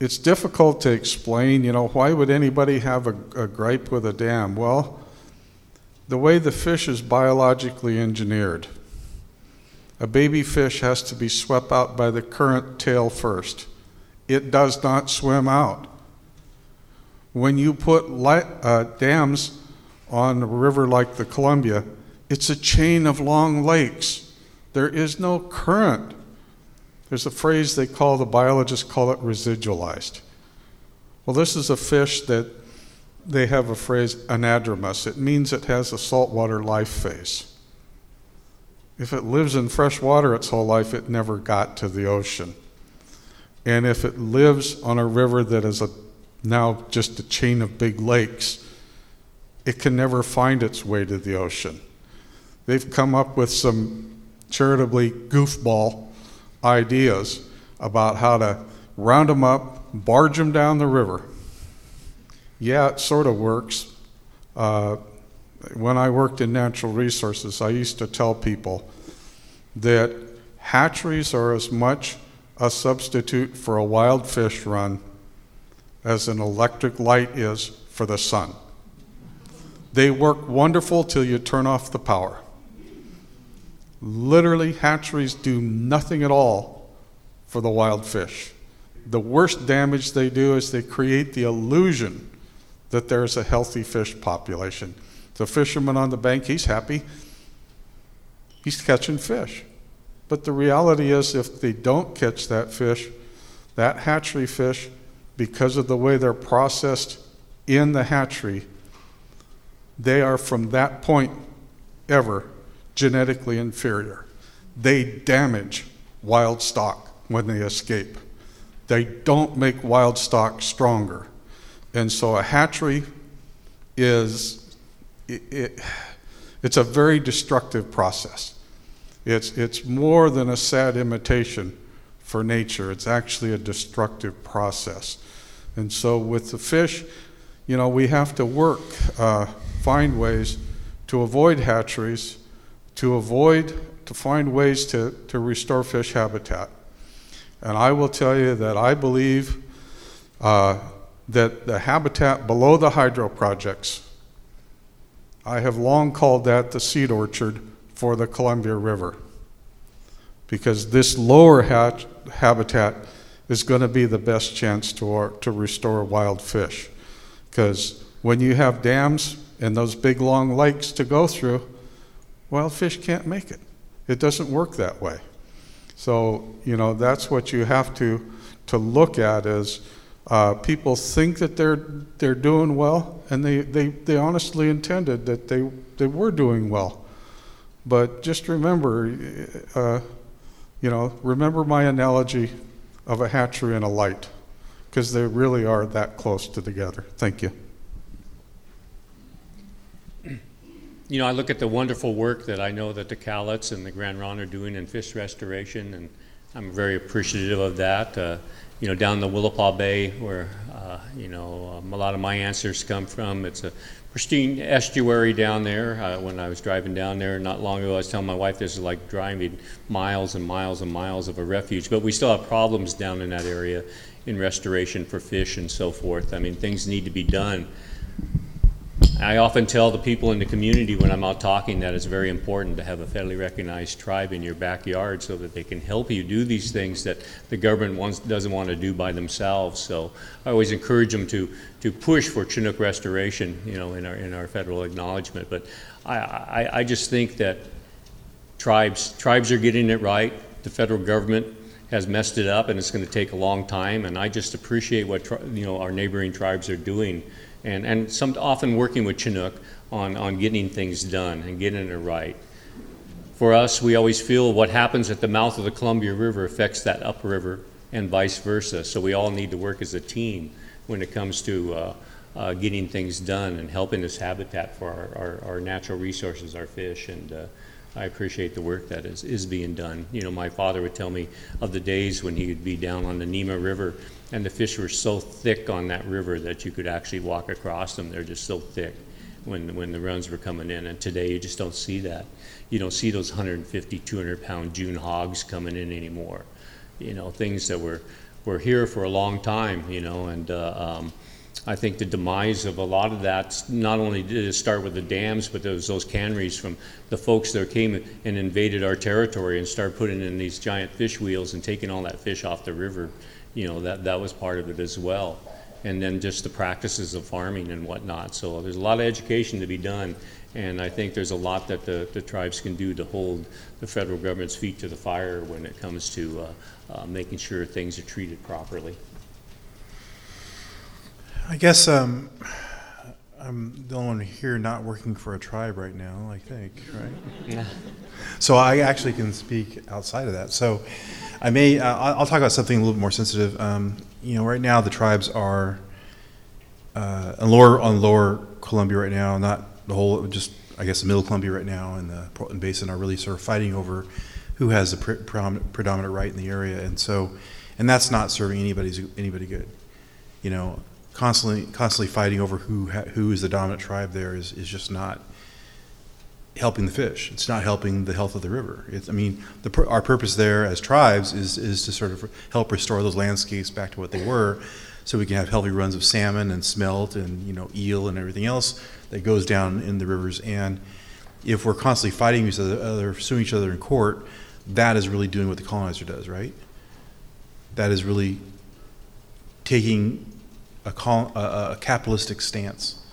it's difficult to explain. You know, why would anybody have a, a gripe with a dam? Well, the way the fish is biologically engineered, a baby fish has to be swept out by the current tail first. It does not swim out. When you put li- uh, dams on a river like the Columbia, it's a chain of long lakes. There is no current. There's a phrase they call, the biologists call it residualized. Well, this is a fish that they have a phrase anadromous. It means it has a saltwater life phase. If it lives in fresh water its whole life, it never got to the ocean. And if it lives on a river that is a, now just a chain of big lakes, it can never find its way to the ocean. They've come up with some charitably goofball ideas about how to round them up, barge them down the river. Yeah, it sort of works. Uh, when I worked in natural resources, I used to tell people that hatcheries are as much a substitute for a wild fish run as an electric light is for the sun. They work wonderful till you turn off the power. Literally, hatcheries do nothing at all for the wild fish. The worst damage they do is they create the illusion that there's a healthy fish population. The fisherman on the bank, he's happy. He's catching fish. But the reality is, if they don't catch that fish, that hatchery fish, because of the way they're processed in the hatchery, they are from that point ever genetically inferior. They damage wild stock when they escape. They don't make wild stock stronger. And so a hatchery is it, it, it's a very destructive process. It's, it's more than a sad imitation for nature. It's actually a destructive process. And so with the fish, you know, we have to work, uh, find ways to avoid hatcheries, to avoid, to find ways to, to restore fish habitat. And I will tell you that I believe uh, that the habitat below the hydro projects, I have long called that the seed orchard for the Columbia River. Because this lower hat, habitat is going to be the best chance to, to restore wild fish. Because when you have dams and those big long lakes to go through, wild fish can't make it. It doesn't work that way. So, you know, that's what you have to, to look at is uh, people think that they're, they're doing well, and they, they, they honestly intended that they, they were doing well. But just remember, uh, you know, remember my analogy of a hatchery and a light, because they really are that close to together. Thank you. You know, I look at the wonderful work that I know that the Cowlitz and the Grand Ronde are doing in fish restoration, and I'm very appreciative of that. Uh, you know, down the Willapa Bay, where uh, you know um, a lot of my answers come from. It's a pristine estuary down there. Uh, when I was driving down there not long ago, I was telling my wife this is like driving miles and miles and miles of a refuge. But we still have problems down in that area in restoration for fish and so forth. I mean, things need to be done. I often tell the people in the community when I'm out talking that it's very important to have a federally recognized tribe in your backyard so that they can help you do these things that the government wants, doesn't want to do by themselves. So I always encourage them to, to push for Chinook restoration, you know, in our, in our federal acknowledgement. But I, I, I just think that tribes, tribes are getting it right. The federal government has messed it up and it's going to take a long time. And I just appreciate what, you know, our neighboring tribes are doing and, and some, often working with Chinook on, on getting things done and getting it right. For us, we always feel what happens at the mouth of the Columbia River affects that upriver and vice versa. So we all need to work as a team when it comes to uh, uh, getting things done and helping this habitat for our, our, our natural resources, our fish. And uh, I appreciate the work that is, is being done. You know, my father would tell me of the days when he would be down on the Nemah River and the fish were so thick on that river that you could actually walk across them. They're just so thick when, when the runs were coming in. And today you just don't see that. You don't see those 150, 200 pound June hogs coming in anymore. You know, things that were, were here for a long time, you know, and uh, um, I think the demise of a lot of that, not only did it start with the dams, but there was those canneries from the folks that came and invaded our territory and started putting in these giant fish wheels and taking all that fish off the river. You know, that, that was part of it as well. And then just the practices of farming and whatnot. So there's a lot of education to be done. And I think there's a lot that the, the tribes can do to hold the federal government's feet to the fire when it comes to uh, uh, making sure things are treated properly. I guess um, I'm the only one here not working for a tribe right now, I think, right? Yeah. So I actually can speak outside of that. So I may, uh, I'll talk about something a little bit more sensitive. Um, you know, right now the tribes are uh, on lower, on lower Columbia right now, not the whole, just I guess the middle Columbia right now and the Portland Basin are really sort of fighting over who has the pre- predominant, predominant right in the area. And so, and that's not serving anybody's, anybody good. You know, constantly constantly fighting over who who is the dominant tribe there is, is just not helping the fish. It's not helping the health of the river. It's, I mean, the, our purpose there as tribes is is to sort of help restore those landscapes back to what they were, so we can have healthy runs of salmon and smelt and you know eel and everything else that goes down in the rivers. And if we're constantly fighting each other, uh, suing each other in court, that is really doing what the colonizer does, right? That is really taking a, a, a capitalistic stance,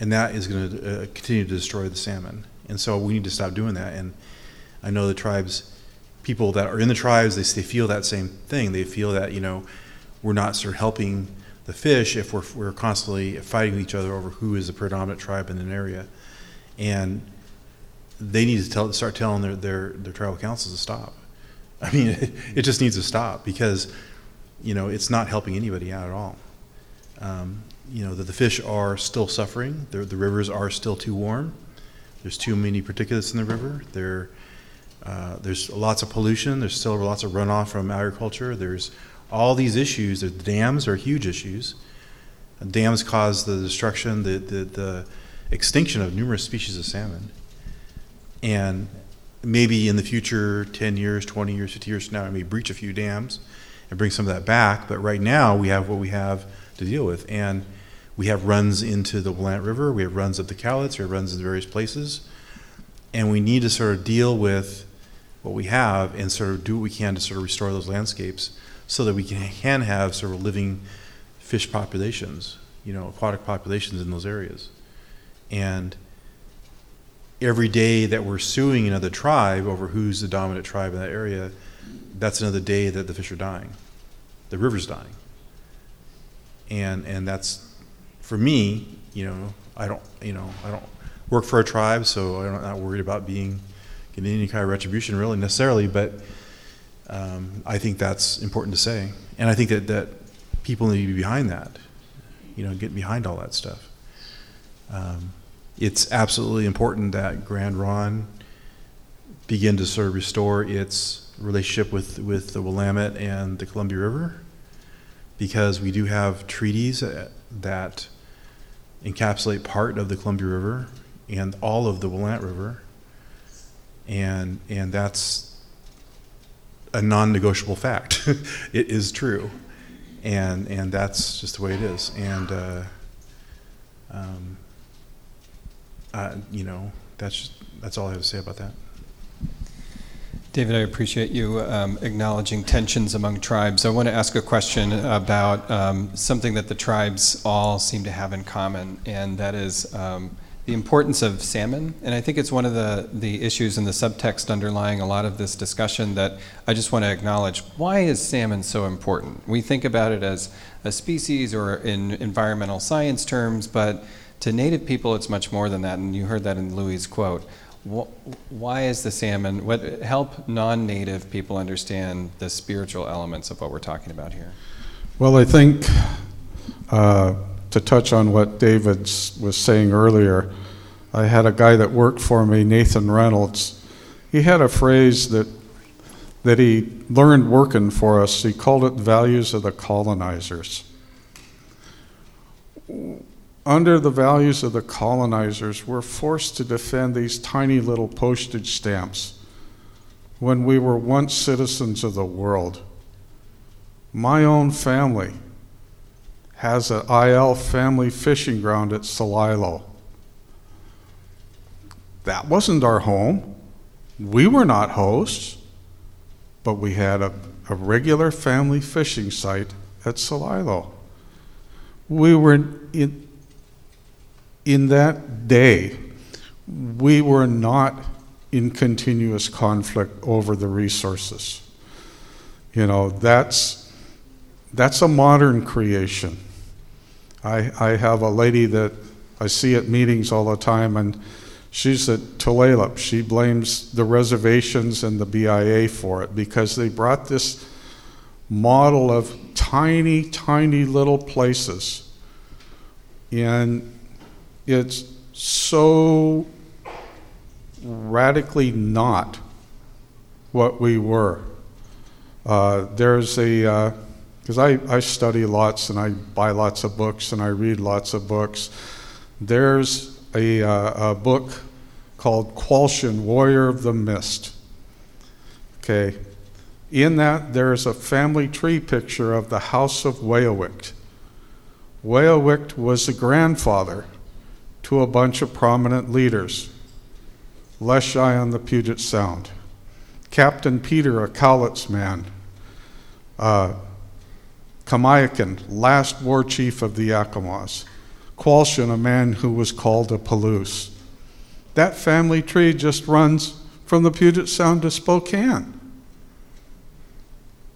and that is going to uh, continue to destroy the salmon. And so we need to stop doing that. And I know the tribes, people that are in the tribes, they, they feel that same thing. They feel that you know we're not sort of helping the fish if we're, we're constantly fighting each other over who is the predominant tribe in an area. And they need to tell, start telling their, their, their tribal councils to stop. I mean, it just needs to stop because, you know, it's not helping anybody out at all. Um, you know, that the fish are still suffering. The, the rivers are still too warm. There's too many particulates in the river. There, uh, there's lots of pollution. There's still lots of runoff from agriculture. There's all these issues. The dams are huge issues. Dams cause the destruction, the, the, the extinction of numerous species of salmon. And maybe in the future, 10 years, 20 years, 50 years from now, I may breach a few dams and bring some of that back. But right now, we have what we have to deal with. And we have runs into the Willamette River, we have runs up the Cowlitz, we have runs in various places. And we need to sort of deal with what we have and sort of do what we can to sort of restore those landscapes so that we can, can have sort of living fish populations, you know, aquatic populations in those areas. And every day that we're suing another tribe over who's the dominant tribe in that area, that's another day that the fish are dying. The river's dying and and that's for me. You know, I don't you know I don't work for a tribe, so I'm not worried about being getting any kind of retribution really necessarily. But um, I think that's important to say, and I think that that people need to be behind that. You know, get behind all that stuff. Um, it's absolutely important that Grand Ronde begin to sort of restore its relationship with, with the Willamette and the Columbia River because we do have treaties uh, that encapsulate part of the Columbia River and all of the Willamette River, and and that's a non-negotiable fact. it is true, and and that's just the way it is. And uh, um, uh, you know, that's that's all I have to say about that. David, I appreciate you um, acknowledging tensions among tribes. I want to ask a question about um, something that the tribes all seem to have in common, and that is um, the importance of salmon. And I think it's one of the, the issues in the subtext underlying a lot of this discussion that I just want to acknowledge. Why is salmon so important? We think about it as a species or in environmental science terms, but to Native people, it's much more than that, and you heard that in Louis' quote why is the salmon what help non-native people understand the spiritual elements of what we're talking about here? Well i think uh, to touch on what david was saying earlier i had a guy that worked for me nathan reynolds. He had a phrase that that he learned working for us. He called it values of the colonizers under the values of the colonizers, we're forced to defend these tiny little postage stamps when we were once citizens of the world. My own family has an Iyall family fishing ground at Celilo. That wasn't our home. We were not hosts, but we had a, a regular family fishing site at Celilo. We were in, in that day, we were not in continuous conflict over the resources. You know, that's, that's a modern creation. I, I have a lady that I see at meetings all the time, and she's at Tulalip. She blames the reservations and the BIA for it because they brought this model of tiny, tiny little places. And it's so radically not what we were. Uh, there's a, because uh, I, I study lots and I buy lots of books and I read lots of books. There's a, uh, a book called Qualchen, Warrior of the Mist. Okay. In that, there's a family tree picture of the House of Weyowicht. Weyowicht was the grandfather to a bunch of prominent leaders Leschi on the Puget Sound, Captain Peter, a Cowlitz man, uh, Kamiakin, last war chief of the Yakimas, Qualchen, a man who was called a Palouse. That family tree just runs from the Puget Sound to Spokane.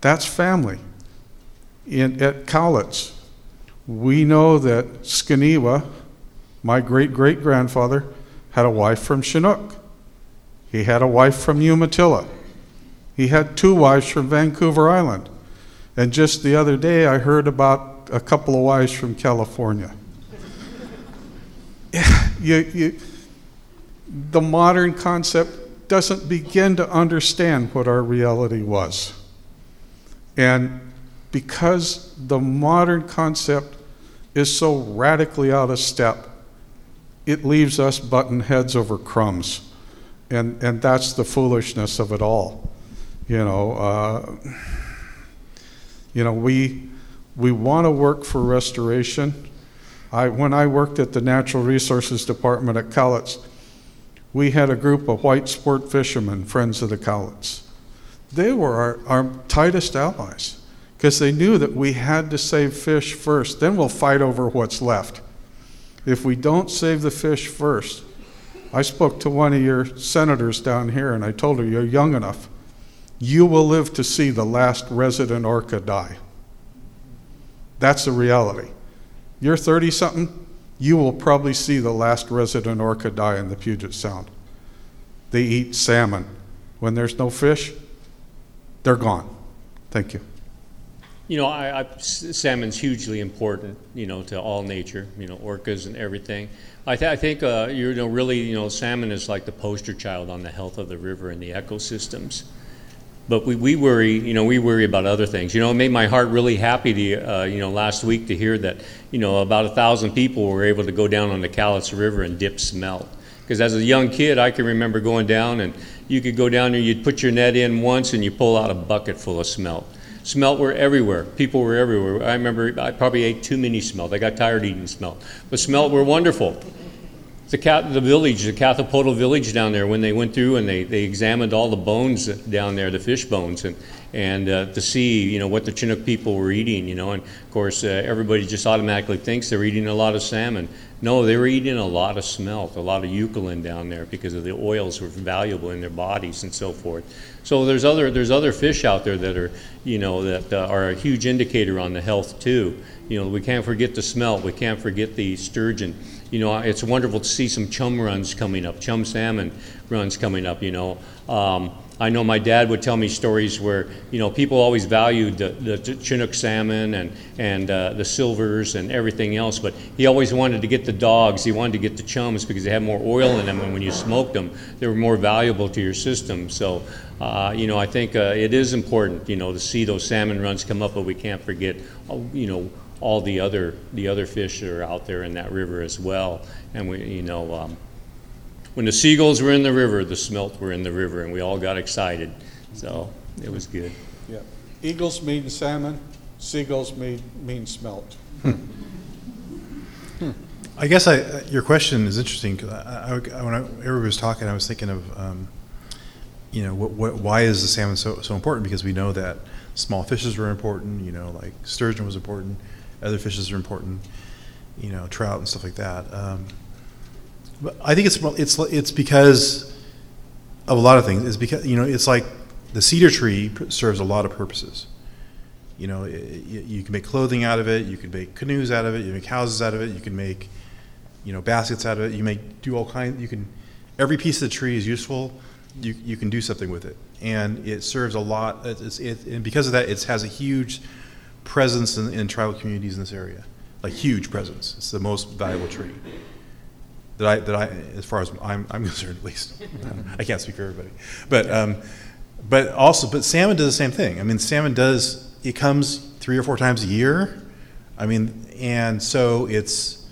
That's family. In, at Cowlitz, we know that Scanewa, my great great grandfather, had a wife from Chinook. He had a wife from Umatilla. He had two wives from Vancouver Island. And just the other day, I heard about a couple of wives from California. you, you, the modern concept doesn't begin to understand what our reality was. And because the modern concept is so radically out of step, it leaves us button heads over crumbs. And, and that's the foolishness of it all. You know, uh, you know we, we want to work for restoration. I, when I worked at the Natural Resources Department at Cowlitz, we had a group of white sport fishermen, friends of the Cowlitz. They were our, our tightest allies because they knew that we had to save fish first. Then we'll fight over what's left. If we don't save the fish first, I spoke to one of your senators down here and I told her, You're young enough. You will live to see the last resident orca die. That's the reality. You're 30 something, you will probably see the last resident orca die in the Puget Sound. They eat salmon. When there's no fish, they're gone. Thank you. You know, I, I, salmon's hugely important, you know, to all nature, you know, orcas and everything. I, th- I think uh, you know really you know salmon is like the poster child on the health of the river and the ecosystems. But we, we worry, you know, we worry about other things. You know, it made my heart really happy to, uh, you know, last week to hear that, you know, about a thousand people were able to go down on the Cowlitz River and dip smelt. Because as a young kid, I can remember going down and you could go down there, you'd put your net in once and you pull out a bucket full of smelt. Smelt were everywhere. People were everywhere. I remember I probably ate too many smelt. I got tired eating smelt. But smelt were wonderful. The, cat, the village, the Cathlapotle village down there, when they went through and they, they examined all the bones down there, the fish bones, and, and uh, to see, you know, what the Chinook people were eating, you know, and of course, uh, everybody just automatically thinks they're eating a lot of salmon. No, they were eating a lot of smelt, a lot of eucalyptus down there because of the oils were valuable in their bodies and so forth. So there's other there's other fish out there that are you know that uh, are a huge indicator on the health too. You know we can't forget the smelt. We can't forget the sturgeon. You know it's wonderful to see some chum runs coming up, chum salmon runs coming up. You know. Um, I know my dad would tell me stories where you know people always valued the, the Chinook salmon and and uh, the silvers and everything else, but he always wanted to get the dogs. He wanted to get the chums because they had more oil in them, and when you smoked them, they were more valuable to your system. So, uh, you know, I think uh, it is important, you know, to see those salmon runs come up, but we can't forget, uh, you know, all the other the other fish that are out there in that river as well. And we, you know. Um, when the seagulls were in the river, the smelt were in the river, and we all got excited. So it was good. Yeah. Eagles mean salmon, seagulls mean, mean smelt. I guess I, your question is interesting, 'cause I, I, when I, everybody was talking, I was thinking of, um, you know, what, what, why is the salmon so, so important? Because we know that small fishes were important, you know, like sturgeon was important, other fishes are important, you know, trout and stuff like that. Um, I think it's, it's, it's because of a lot of things. It's because, you know, it's like the cedar tree serves a lot of purposes. You know, i- i- you can make clothing out of it, you can make canoes out of it, you can make houses out of it, you can make, you know, baskets out of it. You make do all kinds. You can every piece of the tree is useful. You you can do something with it, and it serves a lot. It's, it, and because of that, it has a huge presence in, in tribal communities in this area, like huge presence. It's the most valuable tree that I that I, as far as I'm I'm concerned, at least. I can't speak for everybody, but um, but also, but salmon does the same thing. I mean, salmon does. It comes three or four times a year. I mean, and so it's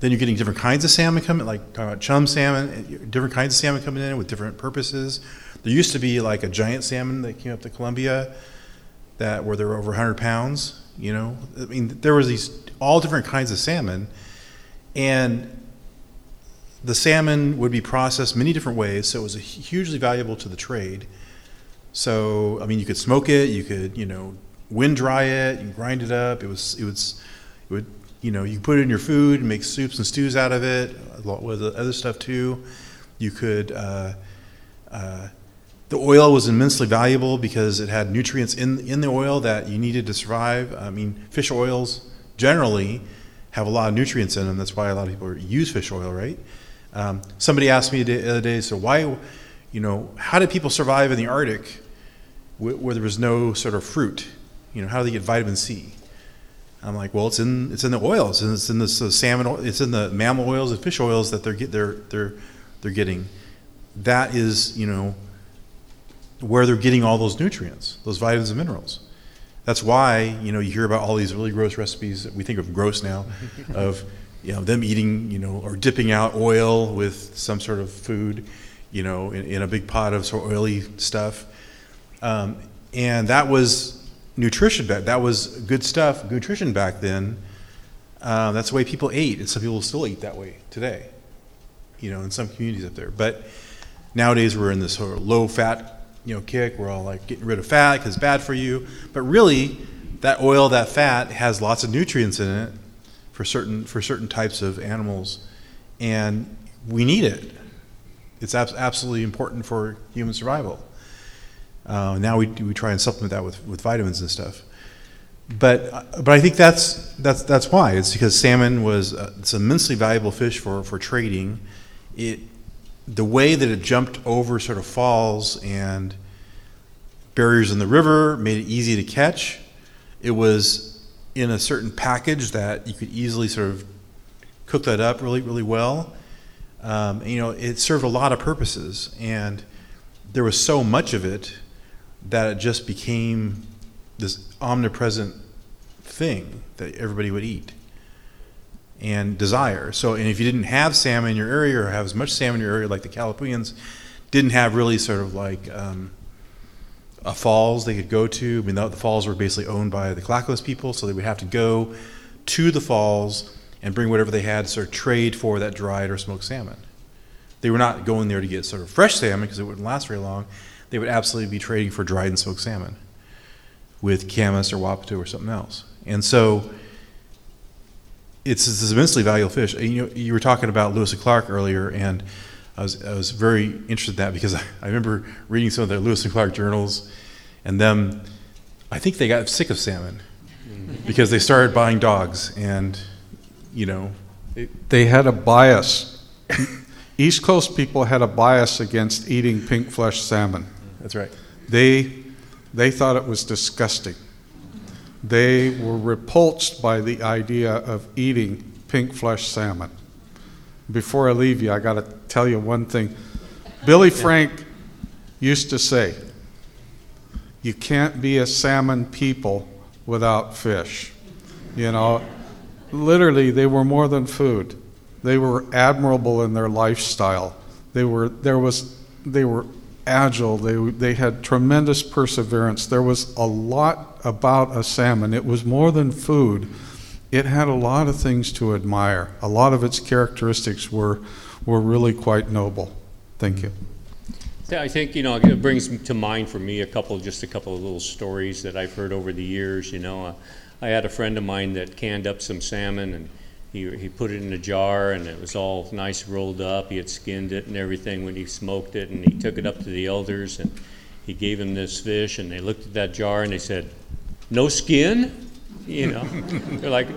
then you're getting different kinds of salmon coming, like talking about chum salmon, different kinds of salmon coming in with different purposes. There used to be like a giant salmon that came up to Columbia that where there were over 100 pounds. You know, I mean, there was these all different kinds of salmon, and the salmon would be processed many different ways. So it was hugely valuable to the trade. So I mean, you could smoke it, you could you know wind dry it, you grind it up. It was it was it would you know you put it in your food make soups and stews out of it, a lot with other stuff too. You could. Uh, uh, the oil was immensely valuable because it had nutrients in in the oil that you needed to survive. I mean, fish oils generally have a lot of nutrients in them. That's why a lot of people use fish oil, right? Um, somebody asked me the other day, so why, you know, how did people survive in the Arctic where, where there was no sort of fruit? You know, how do they get vitamin C? I'm like, well, it's in it's in the oils, and it's in the so salmon, oil, it's in the mammal oils and fish oils that they're get they're they're they're getting. That is, you know, where they're getting all those nutrients, those vitamins and minerals. That's why you know you hear about all these really gross recipes that we think of gross now, of you know them eating you know or dipping out oil with some sort of food, you know, in, in a big pot of sort of oily stuff, um, and that was nutrition back. That was good stuff, nutrition back then. Um, that's the way people ate, and some people still eat that way today. You know, in some communities up there, but nowadays we're in this sort of low fat you know kick we're all like getting rid of fat because it's bad for you but really that oil that fat has lots of nutrients in it for certain for certain types of animals. And we need it. It's ab- absolutely important for human survival. Uh, now we, we try and supplement that with, with vitamins and stuff. But but I think that's that's that's why. It's because salmon was uh, it's immensely valuable fish for for trading. It the way that it jumped over sort of falls and barriers in the river made it easy to catch. It was in a certain package that you could easily sort of cook that up really, really well. Um, you know, it served a lot of purposes, and there was so much of it that it just became this omnipresent thing that everybody would eat and desire. So, and if you didn't have salmon in your area or have as much salmon in your area, like the Kalapuyans didn't have really sort of like um, a falls they could go to. I mean, the, falls were basically owned by the Clackamas people, so they would have to go to the falls and bring whatever they had to sort of trade for that dried or smoked salmon. They were not going there to get sort of fresh salmon because it wouldn't last very long. They would absolutely be trading for dried and smoked salmon with camas or wapato or something else. And so it's this immensely valuable fish. You know, you were talking about Lewis and Clark earlier, and I was I was very interested in that because I, I remember reading some of the Lewis and Clark journals, and them, I think they got sick of salmon mm-hmm. because they started buying dogs, and you know, They had a bias. East Coast people had a bias against eating pink flesh salmon. that's right. They, they thought it was disgusting. They were repulsed by the idea of eating pink flesh salmon. Before I leave you, I got to tell you one thing. Billy Frank used to say, You can't be a salmon people without fish. You know, literally, they were more than food. They were admirable in their lifestyle. They were, there was, they were agile. They, they had tremendous perseverance. There was a lot about a salmon. It was more than food. It had a lot of things to admire. A lot of its characteristics were, were really quite noble. Thank you. Yeah, I think, you know, it brings to mind for me a couple, just a couple of little stories that I've heard over the years, you know. Uh, I had a friend of mine that canned up some salmon and he, he put it in a jar and it was all nice rolled up. He had skinned it and everything when he smoked it and he took it up to the elders and he gave them this fish and they looked at that jar and they said, no skin? You know, they're like,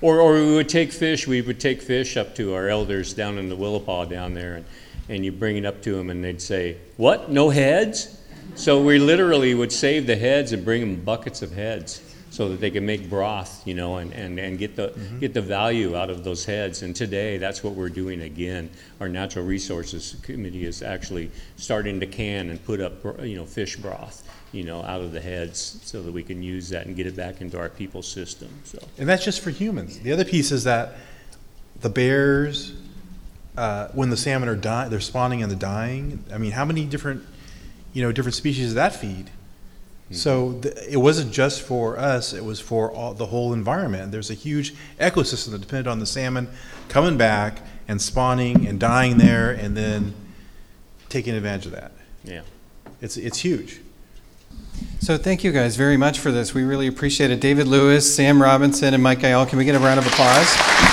or, or we would take fish, we would take fish up to our elders down in the Willapa down there and and you bring it up to them and they'd say, What? No heads? So we literally would save the heads and bring them buckets of heads so that they could make broth, you know, and, and, and get, the, mm-hmm. get the value out of those heads. And today, that's what we're doing again. Our Natural Resources Committee is actually starting to can and put up, you know, fish broth, you know, out of the heads so that we can use that and get it back into our people's system. So. And that's just for humans. The other piece is that the bears, uh, when the salmon are dying, they're spawning and they're dying. I mean, how many different, you know, different species does that feed? Mm-hmm. So it wasn't just for us; it was for all, the whole environment. There's a huge ecosystem that depended on the salmon coming back and spawning and dying there, and then taking advantage of that. Yeah, it's it's huge. So thank you guys very much for this. We really appreciate it. David Lewis, Sam Robinson, and Mike Iyall. Can we get a round of applause?